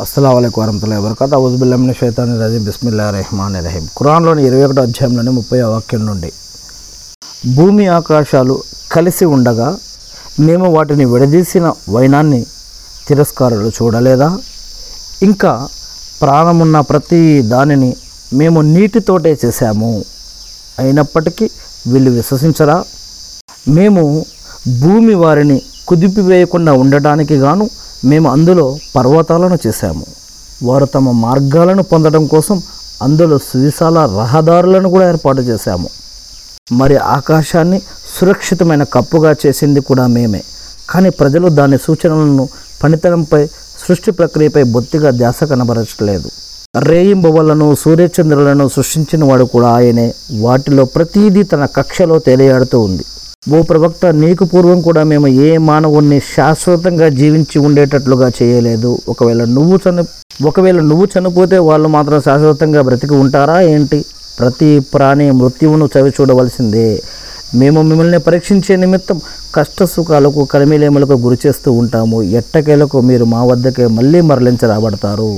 అస్సలం అయికు వరహతుల్లా వరకత అవుజుబుల్లామిన షైతాని రజీం బిస్మిల్లా రెహమాన్ రహీం ఖురాన్లోని ఇరవై ఒకటో అధ్యాయంలోని ముప్పై వాక్యం నుండి. భూమి ఆకాశాలు కలిసి ఉండగా మేము వాటిని విడదీసిన వైనాన్ని తిరస్కారులు చూడలేదా? ఇంకా ప్రాణమున్న ప్రతి దానిని మేము నీటితోటే చేశాము. అయినప్పటికీ వీళ్ళు విశ్వసించరా? మేము భూమి వారిని కుదిపివేయకుండా ఉండటానికి గాను మేము అందులో పర్వతాలను చేశాము. వారు తమ మార్గాలను పొందడం కోసం అందులో సువిశాల రహదారులను కూడా ఏర్పాటు చేశాము. మరి ఆకాశాన్ని సురక్షితమైన కప్పుగా చేసింది కూడా మేమే. కానీ ప్రజలు దాని సూచనలను పనితనంపై సృష్టి ప్రక్రియపై బొత్తిగా ధ్యాస కనబరచట్లేదు రేయింబవలను సూర్యచంద్రులను సృష్టించిన వాడు కూడా ఆయనే. వాటిలో ప్రతిదీ తన కక్షలో తేలియాడుతూ ఉంది. ఓ ప్రవక్త నీకు పూర్వం కూడా మేము ఏ మానవుణ్ణి శాశ్వతంగా జీవించి ఉండేటట్లుగా చేయలేదు. ఒకవేళ నువ్వు చని ఒకవేళ నువ్వు చనిపోతే వాళ్ళు మాత్రం శాశ్వతంగా బ్రతికి ఉంటారా ఏంటి? ప్రతి ప్రాణి మృత్యువును చవి చూడవలసిందే. మేము మిమ్మల్ని పరీక్షించే నిమిత్తం కష్ట సుఖాలకు కలిమిలేములకు గురి చేస్తూ ఉంటాము. ఎట్టకేలకు మీరు మా వద్దకే మళ్ళీ మరలించరాబడతారు